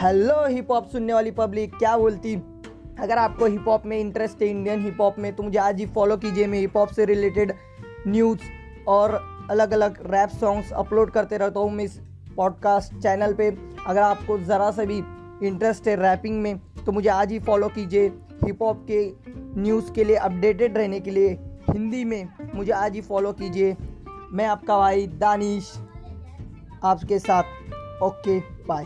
Hello hip hop सुनने वाली public, क्या बोलती? अगर आपको हिप हॉप में इंटरेस्ट है इंडियन हिप हॉप में तो मुझे आज ही फॉलो कीजिए। मैं हिप हॉप से रिलेटेड न्यूज़ और अलग अलग रैप सॉन्ग्स अपलोड करते रहता हूँ मैं इस पॉडकास्ट चैनल पे। अगर आपको ज़रा सा भी इंटरेस्ट है रैपिंग में तो मुझे आज ही फॉलो कीजिए हिप हॉप के न्यूज़ के लिए अपडेटेड रहने के लिए हिंदी में। मुझे आज ही फॉलो कीजिए। मैं आपका भाई दानिश, आपके साथ। Okay bye